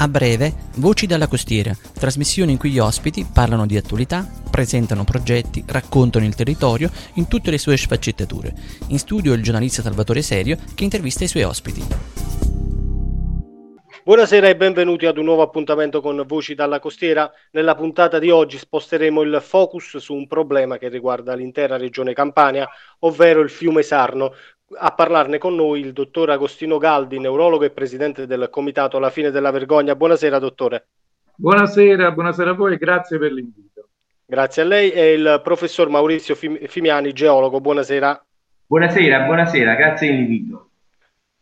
A breve, Voci dalla costiera, trasmissione in cui gli ospiti parlano di attualità, presentano progetti, raccontano il territorio in tutte le sue sfaccettature. In studio il giornalista Salvatore Serio che intervista i suoi ospiti. Buonasera e benvenuti ad un nuovo appuntamento con Voci dalla costiera. Nella puntata di oggi sposteremo il focus su un problema che riguarda l'intera regione Campania, ovvero il fiume Sarno, a parlarne con noi il dottor Agostino Galdi, neurologo e presidente del comitato La fine della vergogna. Buonasera, dottore. Buonasera, buonasera a voi e grazie per l'invito. Grazie a lei e il professor Maurizio Fimiani, geologo. Buonasera. Buonasera, buonasera, grazie dell'invito.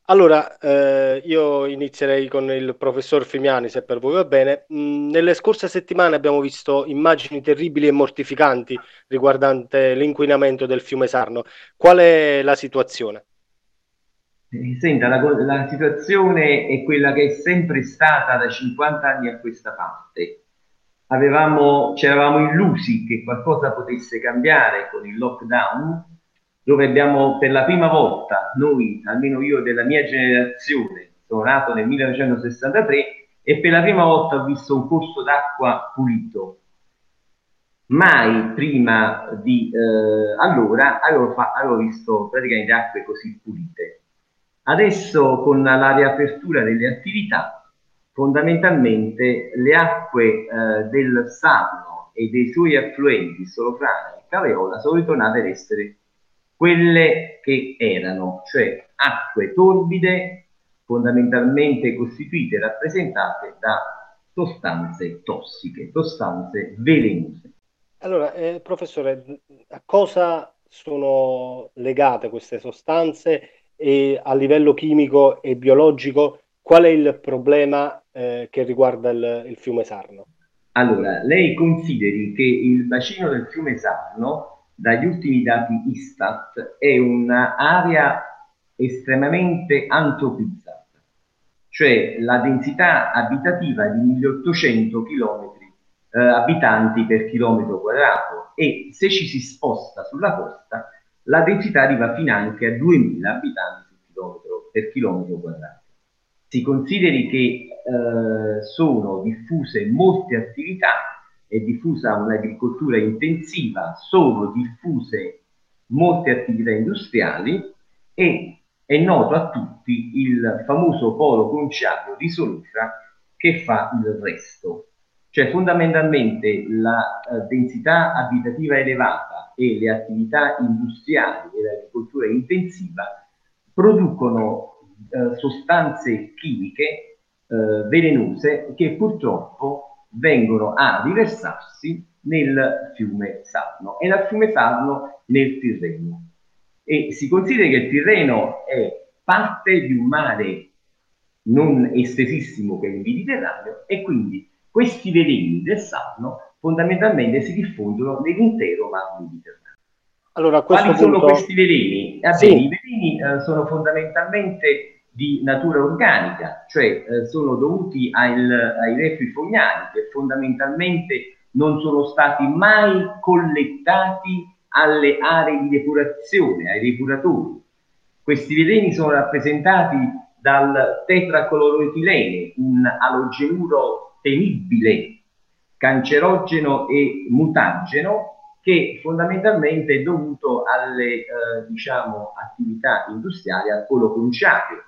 Allora, eh, io inizierei con il professor Fimiani, se per voi va bene. Mm, nelle scorse settimane abbiamo visto immagini terribili e mortificanti riguardante l'inquinamento del fiume Sarno. Qual è la situazione? Eh, senta, la, la, situazione è quella che è sempre stata da 50 anni a questa parte. Avevamo, ci eravamo illusi che qualcosa potesse cambiare con il lockdown, dove abbiamo per la prima volta, noi, almeno io della mia generazione, sono nato nel 1963 e per la prima volta ho visto un corso d'acqua pulito. Mai prima di eh, allora avevo, fa- avevo visto praticamente acque così pulite. Adesso con la riapertura delle attività, fondamentalmente le acque eh, del Sarno e dei suoi affluenti, Solofrana e Caveola, sono ritornate ad essere quelle che erano, cioè acque torbide fondamentalmente costituite e rappresentate da sostanze tossiche, sostanze velenose. Allora, eh, professore, a cosa sono legate queste sostanze e a livello chimico e biologico qual è il problema eh, che riguarda il, il fiume Sarno? Allora, lei consideri che il bacino del fiume Sarno dagli ultimi dati Istat è un'area estremamente antropizzata, cioè la densità abitativa è di 1800 km eh, abitanti per chilometro quadrato e se ci si sposta sulla costa la densità arriva fino anche a 2000 abitanti chilometro, per chilometro quadrato. Si consideri che eh, sono diffuse molte attività è diffusa un'agricoltura intensiva, sono diffuse molte attività industriali e è noto a tutti il famoso polo conciario di Solufra che fa il resto. Cioè fondamentalmente la eh, densità abitativa elevata e le attività industriali e l'agricoltura intensiva producono eh, sostanze chimiche eh, velenose che purtroppo vengono a riversarsi nel fiume Sarno e dal fiume Sarno nel Tirreno. E si considera che il Tirreno è parte di un mare non estesissimo che è il Mediterraneo e quindi questi veleni del Sarno fondamentalmente si diffondono nell'intero mar Mediterraneo. Allora, Quali punto... sono questi veleni? Ah, sì. I veleni eh, sono fondamentalmente di natura organica, cioè eh, sono dovuti al, ai reflui fognari che fondamentalmente non sono stati mai collettati alle aree di depurazione, ai depuratori. Questi veleni sono rappresentati dal tetracloroetilene, un alogenuro temibile, cancerogeno e mutageno, che fondamentalmente è dovuto alle eh, diciamo, attività industriali al polo conciario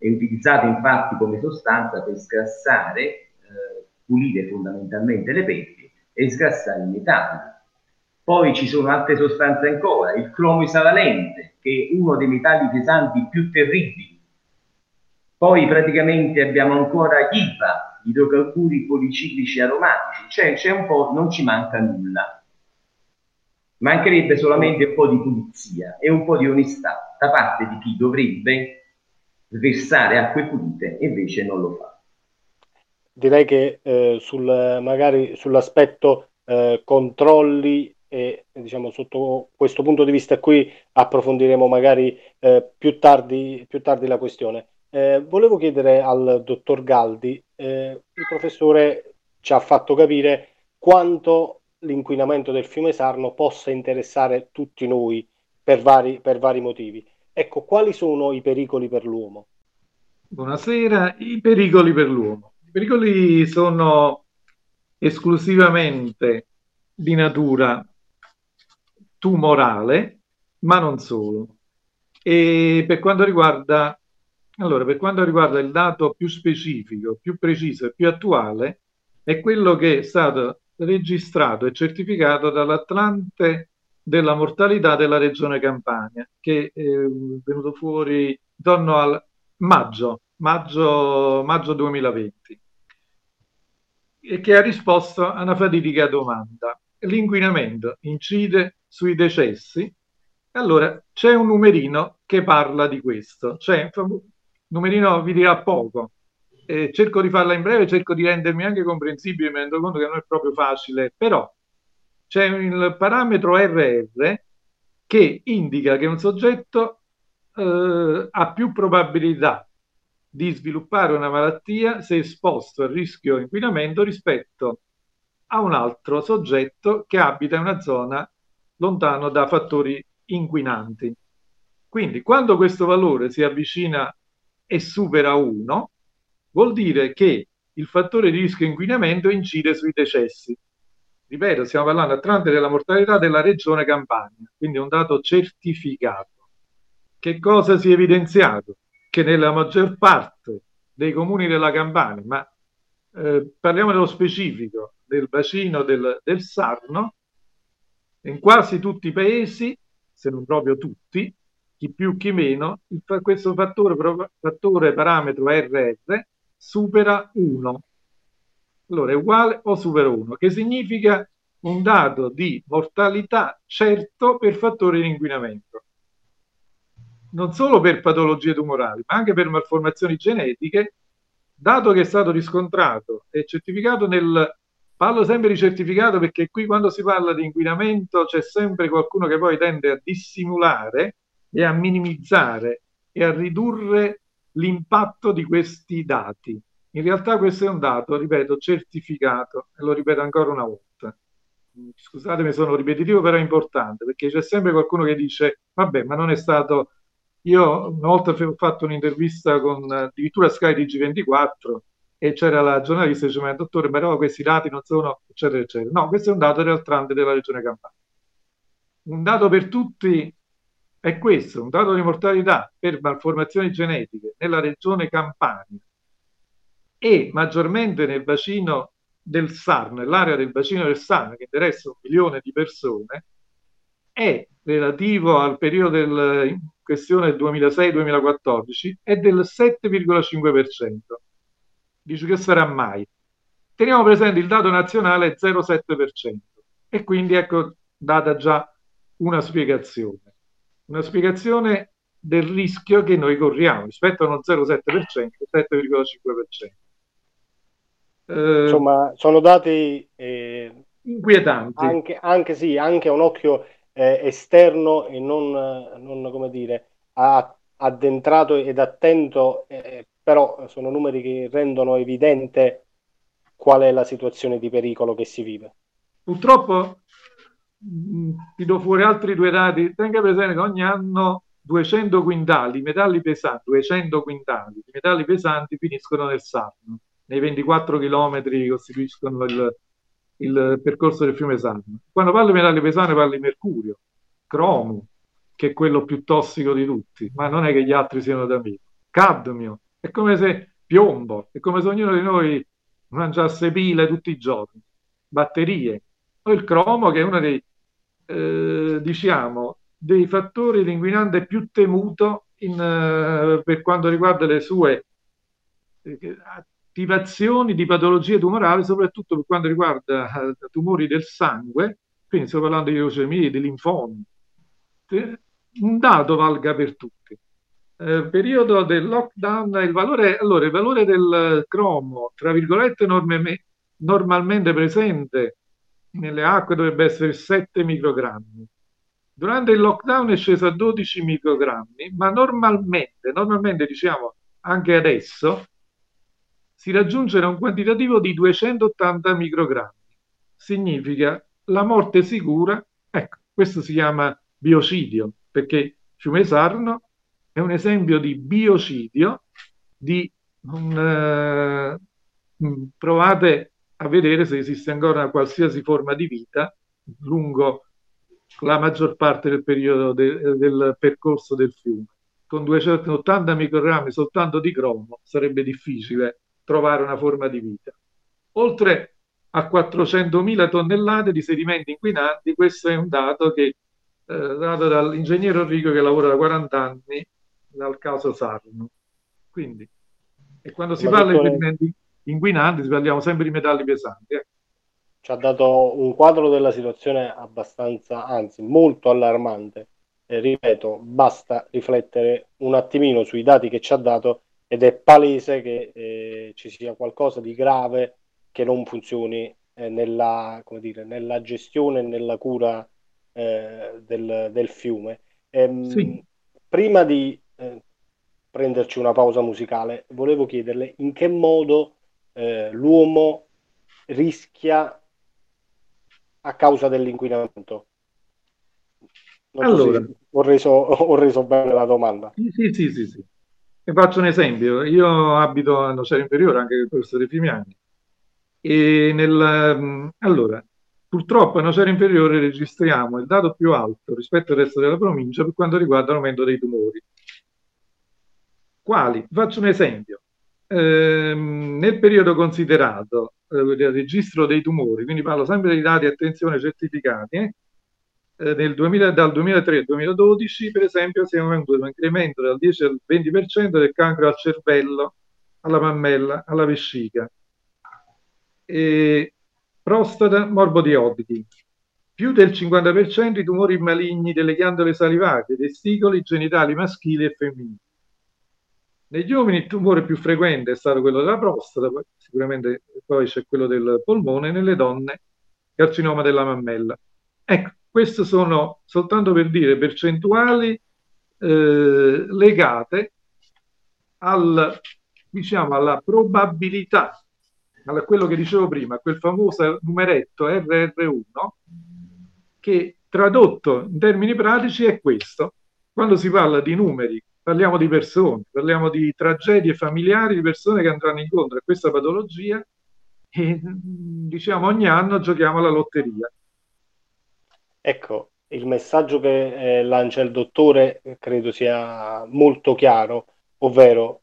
è utilizzata infatti come sostanza per sgrassare, eh, pulire fondamentalmente le pelli e sgrassare il metallo. Poi ci sono altre sostanze ancora, il cromo isovalente, che è uno dei metalli pesanti più terribili. Poi praticamente abbiamo ancora IVA, idrocarburi policiclici aromatici, cioè c'è un po', non ci manca nulla. Mancherebbe solamente un po' di pulizia e un po' di onestà da parte di chi dovrebbe versare acque pulite invece non lo fa. Direi che eh, sul, magari sull'aspetto eh, controlli e diciamo sotto questo punto di vista qui approfondiremo magari eh, più, tardi, più, tardi, la questione. Eh, volevo chiedere al dottor Galdi, eh, il professore ci ha fatto capire quanto l'inquinamento del fiume Sarno possa interessare tutti noi per vari, per vari motivi. Ecco, quali sono i pericoli per l'uomo? Buonasera, i pericoli per l'uomo. I pericoli sono esclusivamente di natura tumorale, ma non solo. E per quanto riguarda, allora, per quanto riguarda il dato più specifico, più preciso e più attuale, è quello che è stato registrato e certificato dall'Atlante della mortalità della regione Campania, che è venuto fuori intorno al maggio, maggio, maggio 2020 e che ha risposto a una fatidica domanda. L'inquinamento incide sui decessi? Allora c'è un numerino che parla di questo, cioè numerino vi dirà poco. Eh, cerco di farla in breve, cerco di rendermi anche comprensibile, mi rendo conto che non è proprio facile, però c'è il parametro RR che indica che un soggetto eh, ha più probabilità di sviluppare una malattia se esposto al rischio inquinamento rispetto a un altro soggetto che abita in una zona lontano da fattori inquinanti. Quindi quando questo valore si avvicina e supera 1, vuol dire che il fattore di rischio inquinamento incide sui decessi. Ripeto, stiamo parlando attraverso della mortalità della regione Campania, quindi un dato certificato. Che cosa si è evidenziato? che nella maggior parte dei comuni della Campania, ma eh, parliamo dello specifico, del bacino del, del Sarno, in quasi tutti i paesi, se non proprio tutti, chi più chi meno, il, questo fattore, fattore parametro RR supera 1. Allora è uguale o supera 1, che significa un dato di mortalità certo per fattore di inquinamento non solo per patologie tumorali, ma anche per malformazioni genetiche, dato che è stato riscontrato e certificato nel... Parlo sempre di certificato perché qui quando si parla di inquinamento c'è sempre qualcuno che poi tende a dissimulare e a minimizzare e a ridurre l'impatto di questi dati. In realtà questo è un dato, ripeto, certificato e lo ripeto ancora una volta. Scusatemi, sono ripetitivo, però è importante perché c'è sempre qualcuno che dice: Vabbè, ma non è stato io una volta ho fatto un'intervista con addirittura Sky TG24 e c'era la giornalista che diceva, dottore, però questi dati non sono, eccetera, eccetera. No, questo è un dato realtrante della regione Campania. Un dato per tutti è questo, un dato di mortalità per malformazioni genetiche nella regione Campania e maggiormente nel bacino del Sarno, nell'area del bacino del Sarno che interessa un milione di persone, è relativo al periodo del, questione del 2006-2014 è del 7,5%. Dice che sarà mai. Teniamo presente il dato nazionale è 0,7% e quindi ecco data già una spiegazione. Una spiegazione del rischio che noi corriamo rispetto a uno 0,7%, 7,5%. Eh, Insomma, sono dati eh, inquietanti. Anche, anche, sì, anche a un occhio eh, esterno e non, non, come dire, addentrato ed attento, eh, però sono numeri che rendono evidente qual è la situazione di pericolo che si vive. Purtroppo mm, ti do fuori altri due dati. Tenga presente che ogni anno 200 quintali metalli pesanti, 200 quintali di metalli pesanti finiscono nel Sarno, nei 24 chilometri che costituiscono il, il percorso del fiume Sarno. Quando parlo di metalli pesanti parlo di mercurio, cromo, che è quello più tossico di tutti, ma non è che gli altri siano da me. Cadmio, è come se piombo, è come se ognuno di noi mangiasse pile tutti i giorni, batterie, o il cromo che è uno dei, eh, diciamo, dei fattori di inquinante più temuto in, uh, per quanto riguarda le sue eh, attivazioni di patologie tumorali, soprattutto per quanto riguarda uh, tumori del sangue, quindi sto parlando di leucemie, di linfomi. Un dato valga per tutti. Eh, periodo del lockdown, il valore, allora, il valore del cromo, tra virgolette, norme, normalmente presente nelle acque dovrebbe essere 7 microgrammi. Durante il lockdown è sceso a 12 microgrammi, ma normalmente, normalmente diciamo anche adesso, si raggiunge un quantitativo di 280 microgrammi. Significa la morte sicura, ecco, questo si chiama biocidio, perché Fiume Sarno è un esempio di biocidio di un, uh, mh, provate a vedere se esiste ancora una qualsiasi forma di vita lungo la maggior parte del periodo de, del percorso del fiume. Con 280 microgrammi soltanto di cromo sarebbe difficile trovare una forma di vita. Oltre a 400.000 tonnellate di sedimenti inquinanti, questo è un dato che eh, dato dall'ingegnere Enrico che lavora da 40 anni dal caso Sarno. Quindi, e quando si Ma parla dottore... di sedimenti inquinanti, parliamo sempre di metalli pesanti. Eh ci ha dato un quadro della situazione abbastanza, anzi molto allarmante. Eh, ripeto, basta riflettere un attimino sui dati che ci ha dato ed è palese che eh, ci sia qualcosa di grave che non funzioni eh, nella, dire, nella, gestione e nella cura eh, del, del, fiume. Ehm, sì. Prima di eh, prenderci una pausa musicale, volevo chiederle in che modo eh, l'uomo rischia a causa dell'inquinamento. Non allora, so ho, reso, ho reso bene la domanda. Sì, sì, sì, sì, sì. E faccio un esempio. Io abito a Nocera Inferiore, anche questo dei primi anni. E nel, mm, allora, purtroppo a Nocera Inferiore registriamo il dato più alto rispetto al resto della provincia per quanto riguarda l'aumento dei tumori. Quali? Faccio un esempio. Ehm, nel periodo considerato eh, registro dei tumori, quindi parlo sempre dei dati, attenzione, certificati, eh? Eh 2000, dal 2003 al 2012, per esempio, si è avuto un incremento dal 10 al 20% del cancro al cervello, alla mammella, alla vescica, e prostata, morbo di Hodgkin. Più del 50% i tumori maligni delle ghiandole salivate, testicoli, genitali maschili e femminili. Negli uomini il tumore più frequente è stato quello della prostata, poi, sicuramente poi c'è quello del polmone, nelle donne carcinoma della mammella. Ecco, queste sono soltanto per dire percentuali eh, legate al, diciamo, alla probabilità, a quello che dicevo prima, quel famoso numeretto RR1, che tradotto in termini pratici è questo. Quando si parla di numeri parliamo di persone, parliamo di tragedie familiari, di persone che andranno incontro a questa patologia e diciamo ogni anno giochiamo alla lotteria. Ecco, il messaggio che eh, lancia il dottore credo sia molto chiaro, ovvero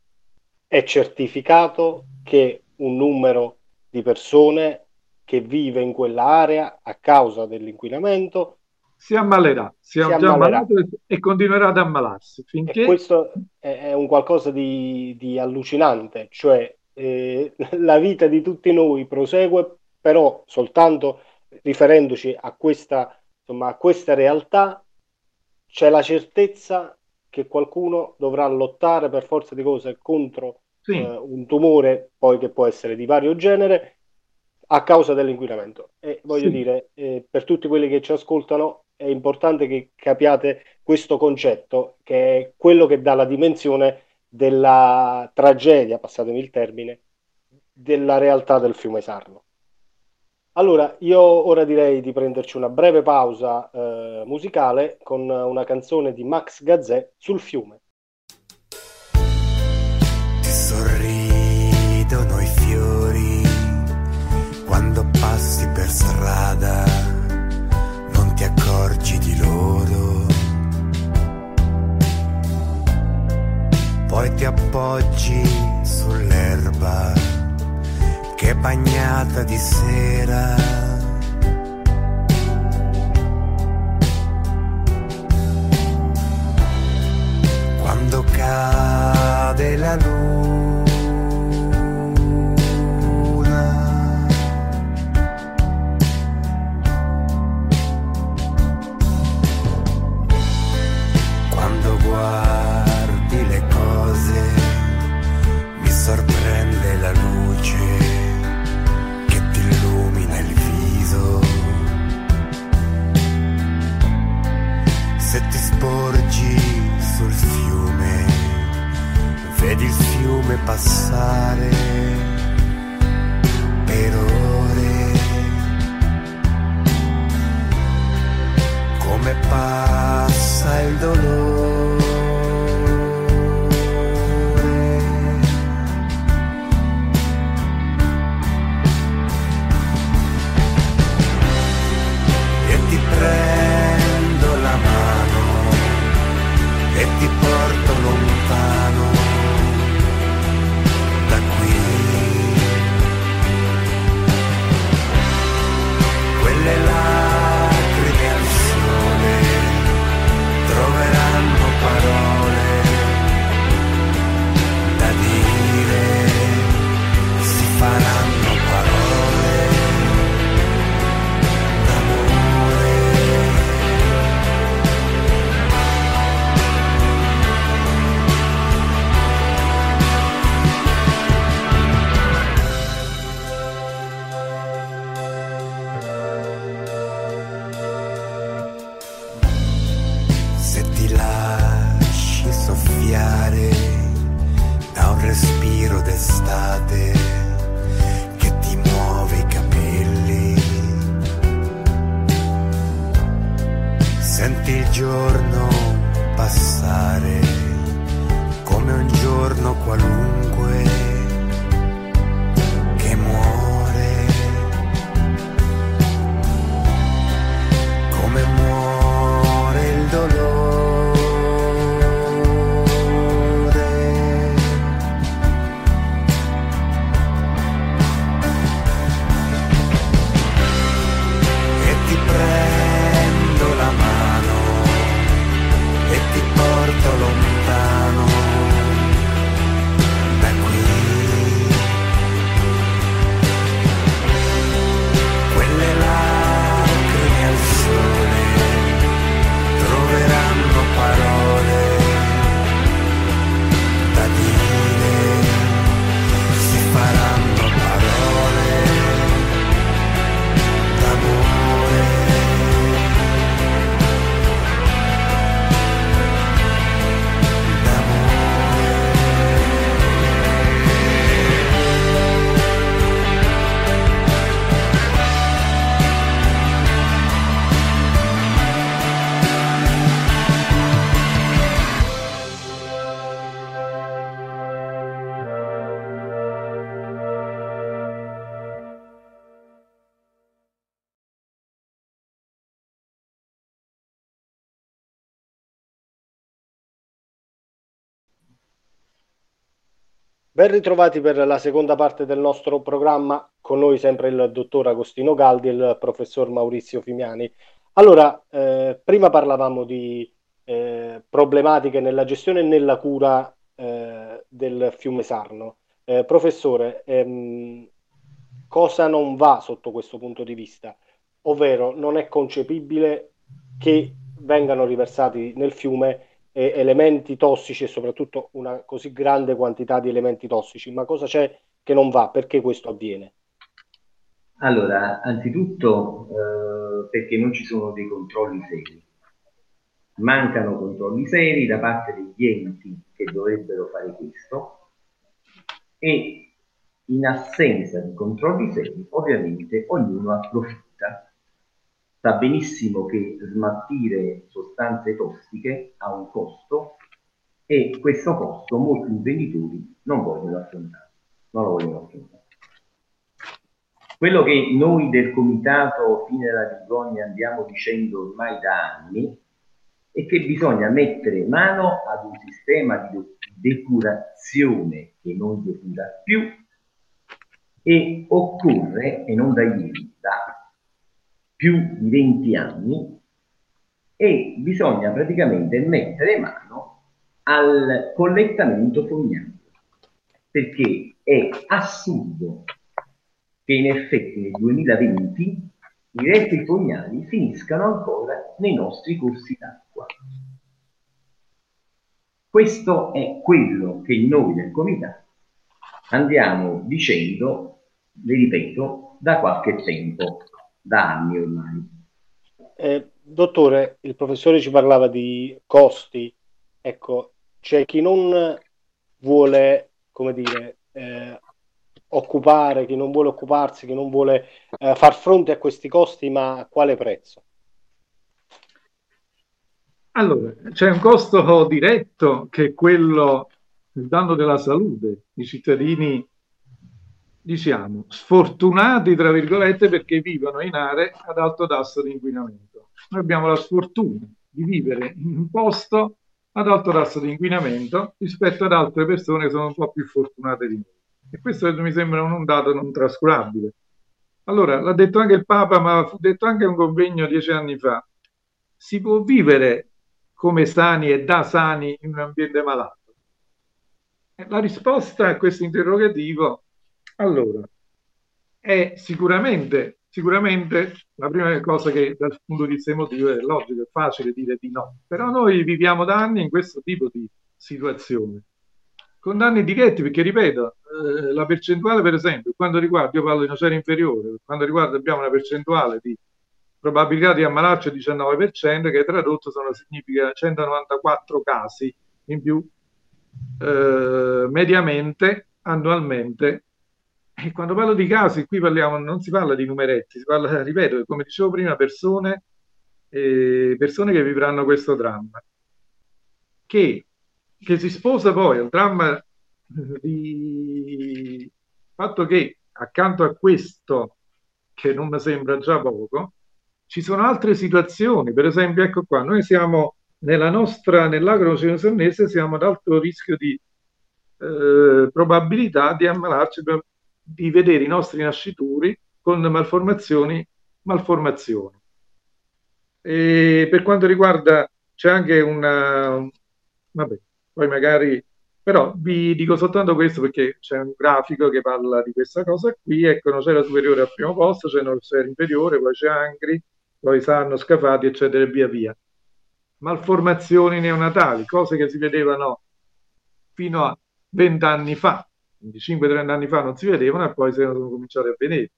è certificato che un numero di persone che vive in quell'area a causa dell'inquinamento si ammalerà, si, si ammalato e continuerà ad ammalarsi. Finché... E questo è, un qualcosa di, di allucinante, cioè eh, la vita di tutti noi prosegue, però soltanto riferendoci a questa, insomma, a questa realtà c'è la certezza che qualcuno dovrà lottare per forza di cose contro sì. eh, un tumore, poi che può essere di vario genere, a causa dell'inquinamento. E voglio sì. dire, eh, per tutti quelli che ci ascoltano, è importante che capiate questo concetto, che è quello che dà la dimensione della tragedia, passatemi il termine, della realtà del fiume Sarno. Allora, io ora direi di prenderci una breve pausa eh, musicale con una canzone di Max Gazzè sul fiume. Ti sorridono i fiori quando passi per strada ti accorgi di loro. Poi ti appoggi sull'erba che è bagnata di sera. Quando cade la luce passare per ore. Come passa il dolore Ben ritrovati per la seconda parte del nostro programma, con noi sempre il dottor Agostino Galdi e il professor Maurizio Fimiani. Allora, eh, prima parlavamo di eh, problematiche nella gestione e nella cura eh, del fiume Sarno. Eh, professore, ehm, cosa non va sotto questo punto di vista? Ovvero, non è concepibile che vengano riversati nel fiume eh, elementi tossici e soprattutto una così grande quantità di elementi tossici. Ma cosa c'è che non va? Perché questo avviene? Allora, anzitutto eh, perché non ci sono dei controlli seri. Mancano controlli seri da parte degli enti che dovrebbero fare questo e in assenza di controlli seri, ovviamente ognuno approfitta. Sa benissimo che smaltire sostanze tossiche ha un costo e questo costo molti imprenditori non vogliono affrontare. Non lo vogliono affrontare. Quello che noi del comitato Fine della Vergogna andiamo dicendo ormai da anni è che bisogna mettere mano ad un sistema di depurazione che non depura più e occorre, e non da ieri, più di 20 anni, e bisogna praticamente mettere mano al collettamento fognario, perché è assurdo che in effetti nel 2020 i resti fognari finiscano ancora nei nostri corsi d'acqua. Questo è quello che noi del comitato andiamo dicendo, vi ripeto, da qualche tempo, da anni ormai. Eh, dottore, il professore ci parlava di costi. Ecco, c'è chi non vuole, come dire, eh, occupare, chi non vuole occuparsi, chi non vuole eh, far fronte a questi costi, ma a quale prezzo? Allora, c'è un costo diretto che è quello del danno della salute. I cittadini, diciamo, sfortunati, tra virgolette, perché vivono in aree ad alto tasso di inquinamento. Noi abbiamo la sfortuna di vivere in un posto ad alto tasso di inquinamento rispetto ad altre persone che sono un po' più fortunate di noi. E questo mi sembra un dato non trascurabile. Allora, l'ha detto anche il Papa, ma fu detto anche in un convegno dieci anni fa. Si può vivere come sani e da sani in un ambiente malato? La risposta a questo interrogativo, allora, è sicuramente, sicuramente la prima cosa che dal punto di vista emotivo è logico, è facile dire di no, però noi viviamo da anni in questo tipo di situazione, con danni diretti, perché ripeto, eh, la percentuale per esempio, quando riguarda, io parlo di una serie inferiore, quando riguarda abbiamo una percentuale di probabilità di ammalarci il 19%, che tradotto sono, significa 194 casi in più eh, mediamente annualmente. E quando parlo di casi, qui parliamo, non si parla di numeretti, si parla, ripeto, come dicevo prima, persone, eh, persone che vivranno questo dramma, che, che si sposa poi al dramma di fatto che accanto a questo, che non mi sembra già poco, ci sono altre situazioni, per esempio, ecco qua, noi siamo nella nostra, nell'agro-sennese siamo ad alto rischio di eh, probabilità di ammalarci, di vedere i nostri nascituri con malformazioni, malformazioni. E per quanto riguarda, c'è anche una, vabbè, poi magari, però vi dico soltanto questo perché c'è un grafico che parla di questa cosa qui, ecco, nocera superiore al primo posto, c'è nocera inferiore, poi c'è Angri, poi Sanno, Scafati, eccetera, e via via. Malformazioni neonatali, cose che si vedevano fino a 20 anni fa, 25-30 anni fa non si vedevano e poi sono cominciati a vedere.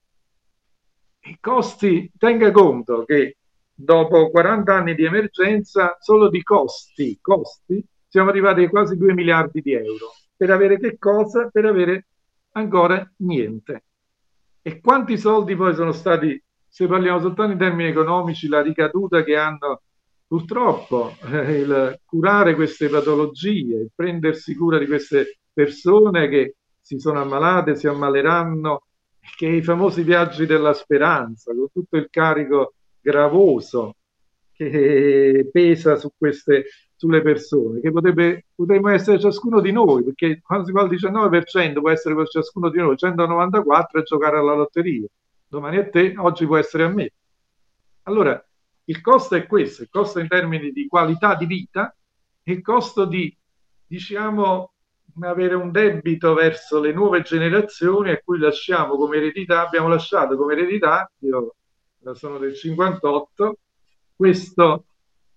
I costi, tenga conto che dopo 40 anni di emergenza, solo di costi, costi, siamo arrivati a quasi 2 miliardi di euro. Per avere che cosa? Per avere ancora niente. E quanti soldi poi sono stati, se parliamo soltanto in termini economici, la ricaduta che hanno purtroppo eh, il curare queste patologie, prendersi cura di queste persone che si sono ammalate, si ammaleranno, che i famosi viaggi della speranza, con tutto il carico gravoso che pesa su queste, sulle persone, che potrebbe, potremmo essere ciascuno di noi, perché quando si parla del 19% può essere per ciascuno di noi, 194 è giocare alla lotteria, domani a te, oggi può essere a me. Allora, il costo è questo, il costo in termini di qualità di vita, il costo di, diciamo, avere un debito verso le nuove generazioni a cui lasciamo come eredità, abbiamo lasciato come eredità, io sono del 58, questo,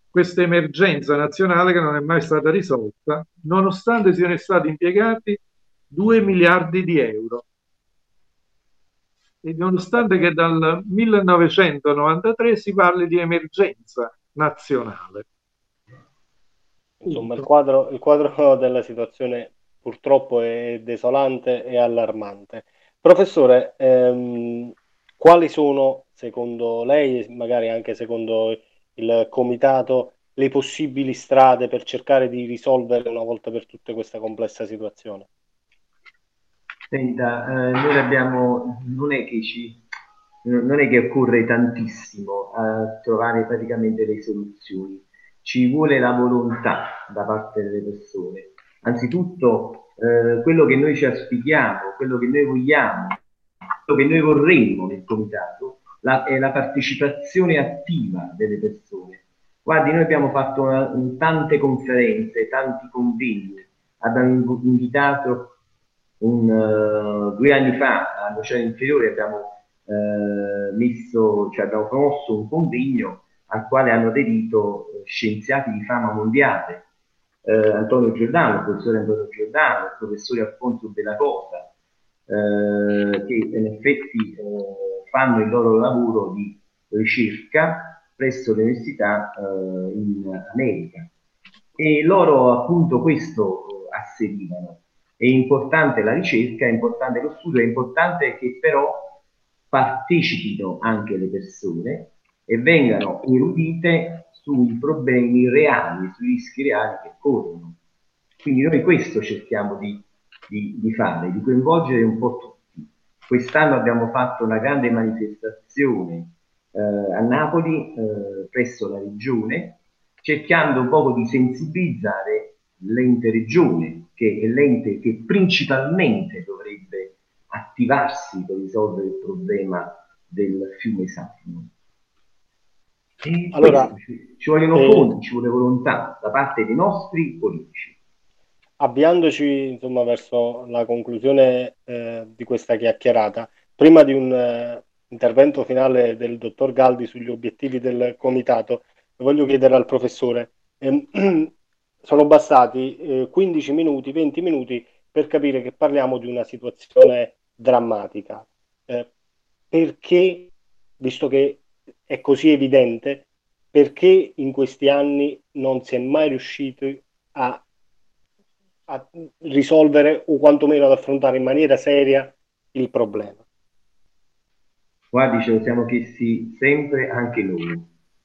questa emergenza nazionale che non è mai stata risolta, nonostante siano stati impiegati 2 miliardi di euro. E nonostante che dal 1993 si parli di emergenza nazionale. Insomma, il quadro, il quadro della situazione purtroppo è desolante e allarmante. Professore, ehm, quali sono, secondo lei, magari anche secondo il comitato, le possibili strade per cercare di risolvere una volta per tutte questa complessa situazione? Senta, eh, noi abbiamo, non è che ci, non è che occorre tantissimo a trovare praticamente le soluzioni, ci vuole la volontà da parte delle persone anzitutto eh, quello che noi ci auspichiamo, quello che noi vogliamo, quello che noi vorremmo nel comitato la, è la partecipazione attiva delle persone. Guardi, noi abbiamo fatto una, un, tante conferenze, tanti convegni, abbiamo invitato un, uh, due anni fa all'Oceano Inferiore, abbiamo, uh, messo, cioè abbiamo promosso un convegno al quale hanno aderito uh, scienziati di fama mondiale, eh, Antonio Giordano, il professore Antonio Giordano, il professore Alfonso Della Cosa, eh, che in effetti eh, fanno il loro lavoro di ricerca presso le università eh, in America. E loro appunto questo asserivano. È importante la ricerca, è importante lo studio, è importante che però partecipino anche le persone e vengano erudite sui problemi reali, sui rischi reali che corrono. Quindi noi questo cerchiamo di, di, di fare, di coinvolgere un po' tutti. Quest'anno abbiamo fatto una grande manifestazione eh, a Napoli, eh, presso la regione, cercando un po' di sensibilizzare l'ente regione, che è l'ente che principalmente dovrebbe attivarsi per risolvere il problema del fiume Sarno. E allora, ci, ci vogliono eh, fondi, ci vuole volontà da parte dei nostri politici. Avviandoci insomma, verso la conclusione eh, di questa chiacchierata, prima di un eh, intervento finale del dottor Galdi sugli obiettivi del comitato, voglio chiedere al professore, ehm, sono bastati 15 eh, minuti, 20 minuti per capire che parliamo di una situazione drammatica. Eh, perché, visto che è così evidente perché in questi anni non si è mai riusciti a a risolvere o quantomeno ad affrontare in maniera seria il problema. Guardi, ce lo siamo chiesti sempre anche noi.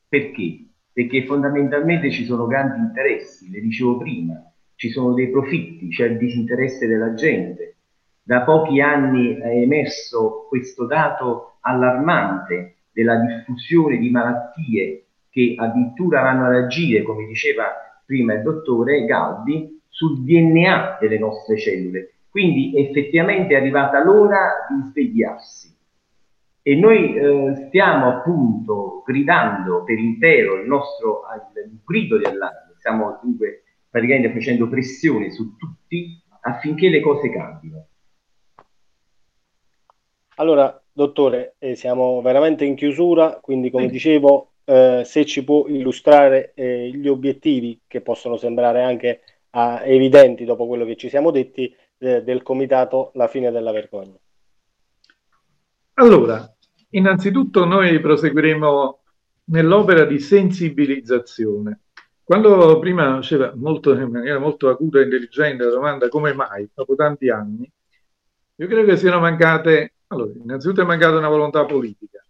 Perché? Perché fondamentalmente ci sono grandi interessi, le dicevo prima, ci sono dei profitti, c'è il disinteresse della gente. Da pochi anni è emerso questo dato allarmante della diffusione di malattie che addirittura vanno ad agire, come diceva prima il dottore Galdi, sul DNA delle nostre cellule. Quindi effettivamente è arrivata l'ora di svegliarsi e noi eh, stiamo appunto gridando per intero il nostro il grido di allarme, stiamo dunque praticamente facendo pressione su tutti affinché le cose cambino. Allora, dottore, eh, siamo veramente in chiusura, quindi come dicevo, eh, se ci può illustrare eh, gli obiettivi che possono sembrare anche ah, evidenti dopo quello che ci siamo detti eh, del comitato La fine della vergogna. Allora, Innanzitutto noi proseguiremo nell'opera di sensibilizzazione. Quando prima faceva molto, in maniera molto acuta e intelligente la domanda come mai, dopo tanti anni, io credo che siano mancate, allora, innanzitutto è mancata una volontà politica,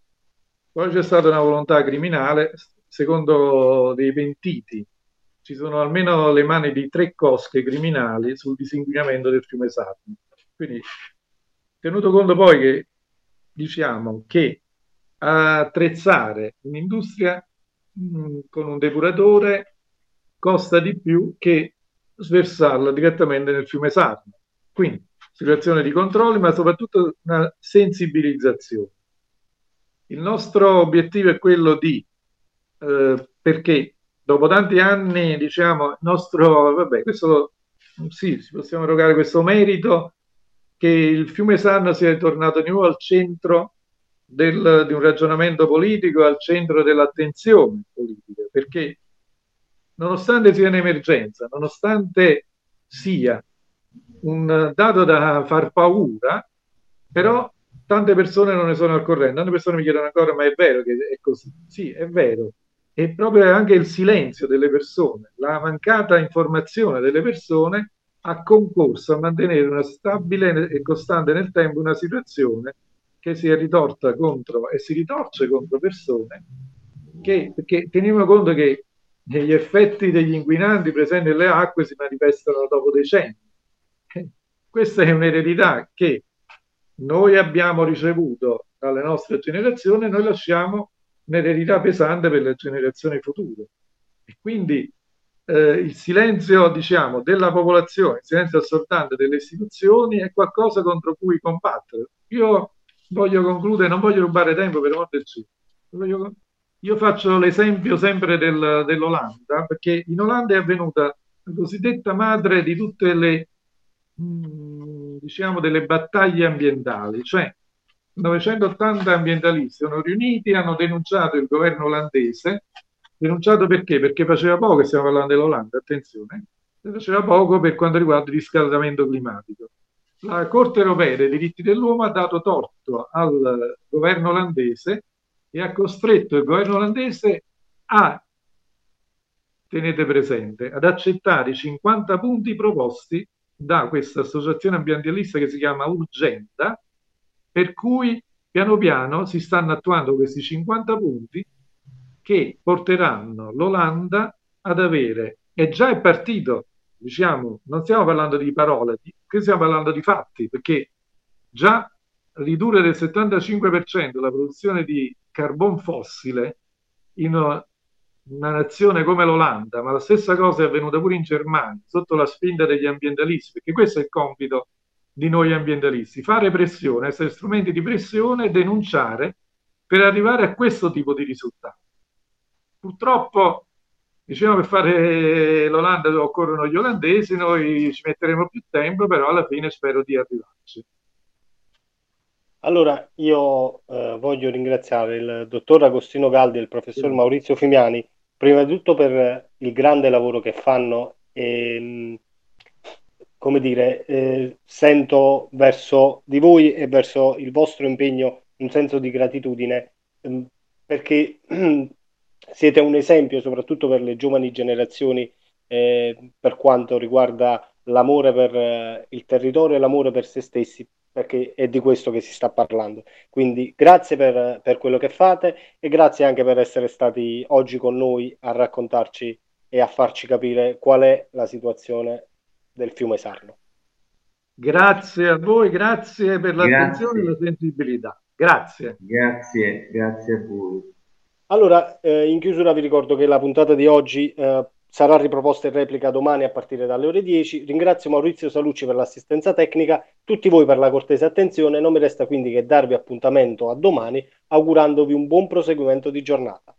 poi c'è stata una volontà criminale, secondo dei pentiti, ci sono almeno le mani di tre cosche criminali sul disinquinamento del fiume Sarno. Quindi, tenuto conto poi che diciamo che attrezzare un'industria mm, con un depuratore costa di più che sversarla direttamente nel fiume Sarno. Quindi situazione di controlli, ma soprattutto una sensibilizzazione. Il nostro obiettivo è quello di, eh, perché dopo tanti anni, diciamo, il nostro, vabbè, questo sì, ci possiamo erogare questo merito che il fiume Sarno sia tornato di nuovo al centro del, di un ragionamento politico, al centro dell'attenzione politica, perché nonostante sia un'emergenza, nonostante sia un dato da far paura, però tante persone non ne sono al corrente, tante persone mi chiedono ancora ma è vero che è così? Sì, è vero. E proprio anche il silenzio delle persone, la mancata informazione delle persone ha concorso a mantenere una stabile e costante nel tempo una situazione che si è ritorta contro e si ritorce contro persone che, perché teniamo conto che gli effetti degli inquinanti presenti nelle acque si manifestano dopo decenni. Questa è un'eredità che noi abbiamo ricevuto dalle nostre generazioni e noi lasciamo un'eredità pesante per le generazioni future. E quindi eh, il silenzio, diciamo, della popolazione, il silenzio assordante delle istituzioni è qualcosa contro cui combattere. Io voglio concludere, non voglio rubare tempo per amor del cielo. Io faccio l'esempio sempre del, dell'Olanda, perché in Olanda è avvenuta la cosiddetta madre di tutte le, mm, diciamo, delle battaglie ambientali, cioè 980 ambientalisti sono riuniti, hanno denunciato il governo olandese Denunciato perché? Perché faceva poco, stiamo parlando dell'Olanda, attenzione, faceva poco per quanto riguarda il riscaldamento climatico. La Corte europea dei diritti dell'uomo ha dato torto al governo olandese e ha costretto il governo olandese a, tenete presente, ad accettare i 50 punti proposti da questa associazione ambientalista che si chiama Urgenda, per cui piano piano si stanno attuando questi 50 punti che porteranno l'Olanda ad avere, e già è partito, diciamo, non stiamo parlando di parole, qui stiamo parlando di fatti, perché già ridurre del 75% la produzione di carbon fossile in una, nazione come l'Olanda, ma la stessa cosa è avvenuta pure in Germania, sotto la spinta degli ambientalisti, perché questo è il compito di noi ambientalisti, fare pressione, essere strumenti di pressione e denunciare per arrivare a questo tipo di risultati. Purtroppo, diciamo, per fare l'Olanda occorrono gli olandesi, noi ci metteremo più tempo, però alla fine spero di arrivarci. Allora, io eh, voglio ringraziare il dottor Agostino Galdi e il professor Maurizio Fimiani, prima di tutto per il grande lavoro che fanno e, come dire, eh, sento verso di voi e verso il vostro impegno un senso di gratitudine eh, perché siete un esempio soprattutto per le giovani generazioni eh, per quanto riguarda l'amore per il territorio e l'amore per se stessi, perché è di questo che si sta parlando. Quindi grazie per, per quello che fate e grazie anche per essere stati oggi con noi a raccontarci e a farci capire qual è la situazione del fiume Sarno. Grazie a voi, grazie per l'attenzione Grazie. e la sensibilità. Grazie. Grazie, grazie a voi. Allora, eh, in chiusura vi ricordo che la puntata di oggi eh, sarà riproposta in replica domani a partire dalle ore 10. Ringrazio Maurizio Salucci per l'assistenza tecnica, tutti voi per la cortese attenzione. Non mi resta quindi che darvi appuntamento a domani, augurandovi un buon proseguimento di giornata.